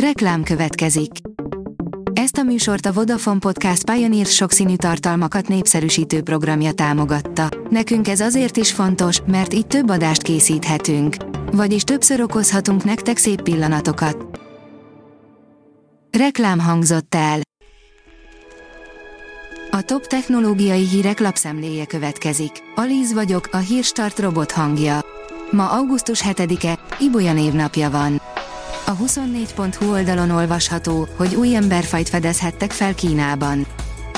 Reklám következik. Ezt a műsort a Vodafone Podcast Pioneer sokszínű tartalmakat népszerűsítő programja támogatta. Nekünk ez azért is fontos, mert így több adást készíthetünk. Vagyis többször okozhatunk nektek szép pillanatokat. Reklám hangzott el. A top technológiai hírek lapszemléje következik. Alíz vagyok, a hírstart robot hangja. Ma augusztus 7-e, Ibolya névnapja van. A 24.hu oldalon olvasható, hogy új emberfajt fedezhettek fel Kínában.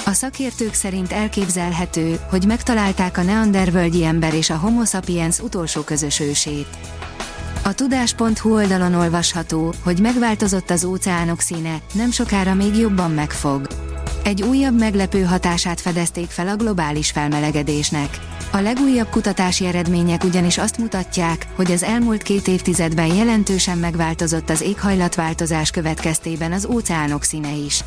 A szakértők szerint elképzelhető, hogy megtalálták a neandervölgyi ember és a homo sapiens utolsó közös ősét. A tudás.hu oldalon olvasható, hogy megváltozott az óceánok színe, nem sokára még jobban megfog. Egy újabb meglepő hatását fedezték fel a globális felmelegedésnek. A legújabb kutatási eredmények ugyanis azt mutatják, hogy az elmúlt két évtizedben jelentősen megváltozott az éghajlatváltozás következtében az óceánok színe is.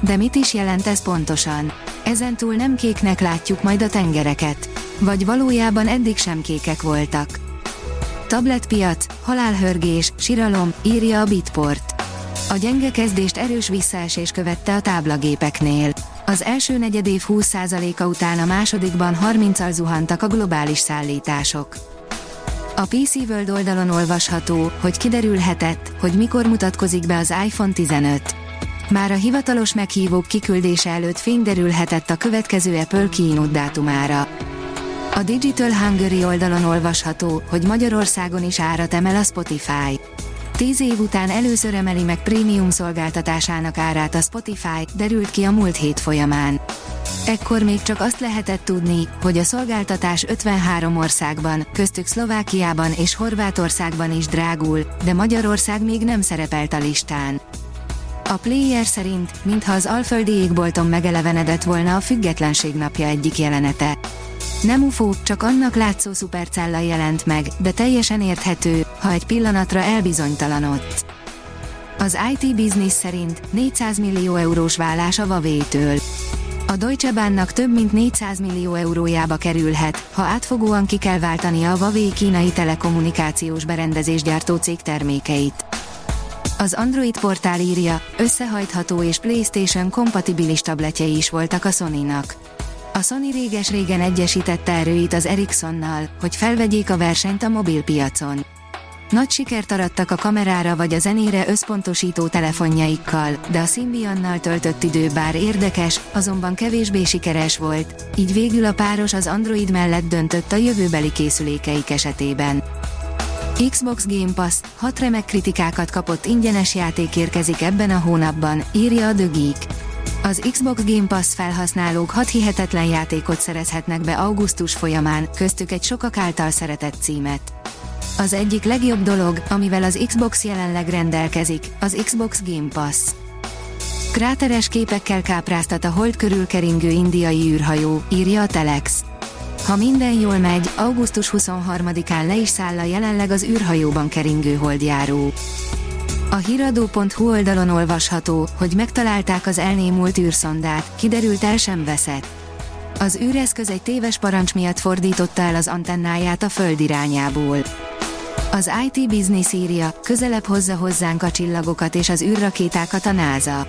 De mit is jelent ez pontosan? Ezentúl nem kéknek látjuk majd a tengereket. Vagy valójában eddig sem kékek voltak. Tabletpiac, halálhörgés, siralom, írja a Bitport. A gyenge kezdést erős visszaesés követte a táblagépeknél. Az első negyedév 20%-a után a másodikban 30-al zuhantak a globális szállítások. A PC World oldalon olvasható, hogy kiderülhetett, hogy mikor mutatkozik be az iPhone 15. Már a hivatalos meghívók kiküldése előtt fényderülhetett a következő Apple keynote dátumára. A Digital Hungary oldalon olvasható, hogy Magyarországon is árat emel a Spotify. Tíz év után először emeli meg prémium szolgáltatásának árát a Spotify, derült ki a múlt hét folyamán. Ekkor még csak azt lehetett tudni, hogy a szolgáltatás 53 országban, köztük Szlovákiában és Horvátországban is drágul, de Magyarország még nem szerepelt a listán. A player szerint, mintha az alföldi égbolton megelevenedett volna a függetlenség napja egyik jelenete. Nem UFO, csak annak látszó szupercella jelent meg, de teljesen érthető, ha egy pillanatra elbizonytalanodsz. Az IT Business szerint 400 millió eurós vállás a Vavétől. A Deutsche Banknak több mint 400 millió eurójába kerülhet, ha átfogóan ki kell váltania a Huawei kínai telekommunikációs berendezésgyártó cég termékeit. Az Android portál írja, összehajtható és PlayStation kompatibilis tabletjei is voltak a Sony-nak. A Sony réges-régen egyesítette erőit az Ericssonnal, hogy felvegyék a versenyt a mobilpiacon. Nagy sikert arattak a kamerára vagy a zenére összpontosító telefonjaikkal, de a Symbiannal töltött idő bár érdekes, azonban kevésbé sikeres volt, így végül a páros az Android mellett döntött a jövőbeli készülékeik esetében. Xbox Game Pass, hat remek kritikákat kapott ingyenes játék érkezik ebben a hónapban, írja a The Geek. Az Xbox Game Pass felhasználók 6 hihetetlen játékot szerezhetnek be augusztus folyamán, köztük egy sokak által szeretett címet. Az egyik legjobb dolog, amivel az Xbox jelenleg rendelkezik, az Xbox Game Pass. Kráteres képekkel kápráztat a hold körül keringő indiai űrhajó, írja a Telex. Ha minden jól megy, augusztus 23-án le is száll a jelenleg az űrhajóban keringő holdjáró. A hiradó.hu oldalon olvasható, hogy megtalálták az elnémult űrszondát, kiderült el sem veszett. Az űreszköz egy téves parancs miatt fordította el az antennáját a föld irányából. Az IT Business írja, közelebb hozza hozzánk a csillagokat és az űrrakétákat a NASA.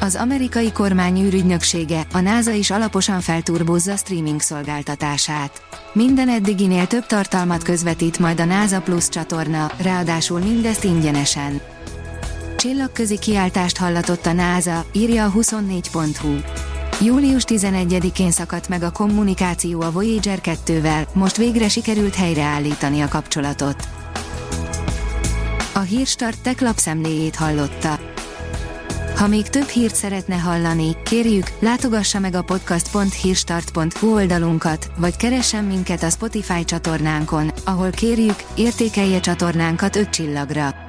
Az amerikai kormány űrügynöksége, a NASA is alaposan felturbózza streaming szolgáltatását. Minden eddiginél több tartalmat közvetít majd a NASA Plus csatorna, ráadásul mindezt ingyenesen. Csillagközi kiáltást hallatott a NASA, írja a 24.hu. Július 11-én szakadt meg a kommunikáció a Voyager 2-vel, most végre sikerült helyreállítani a kapcsolatot. A Hírstart tech lapszemléjét hallotta. Ha még több hírt szeretne hallani, kérjük, látogassa meg a podcast.hírstart.hu oldalunkat, vagy keressen minket a Spotify csatornánkon, ahol kérjük, értékelje csatornánkat 5 csillagra.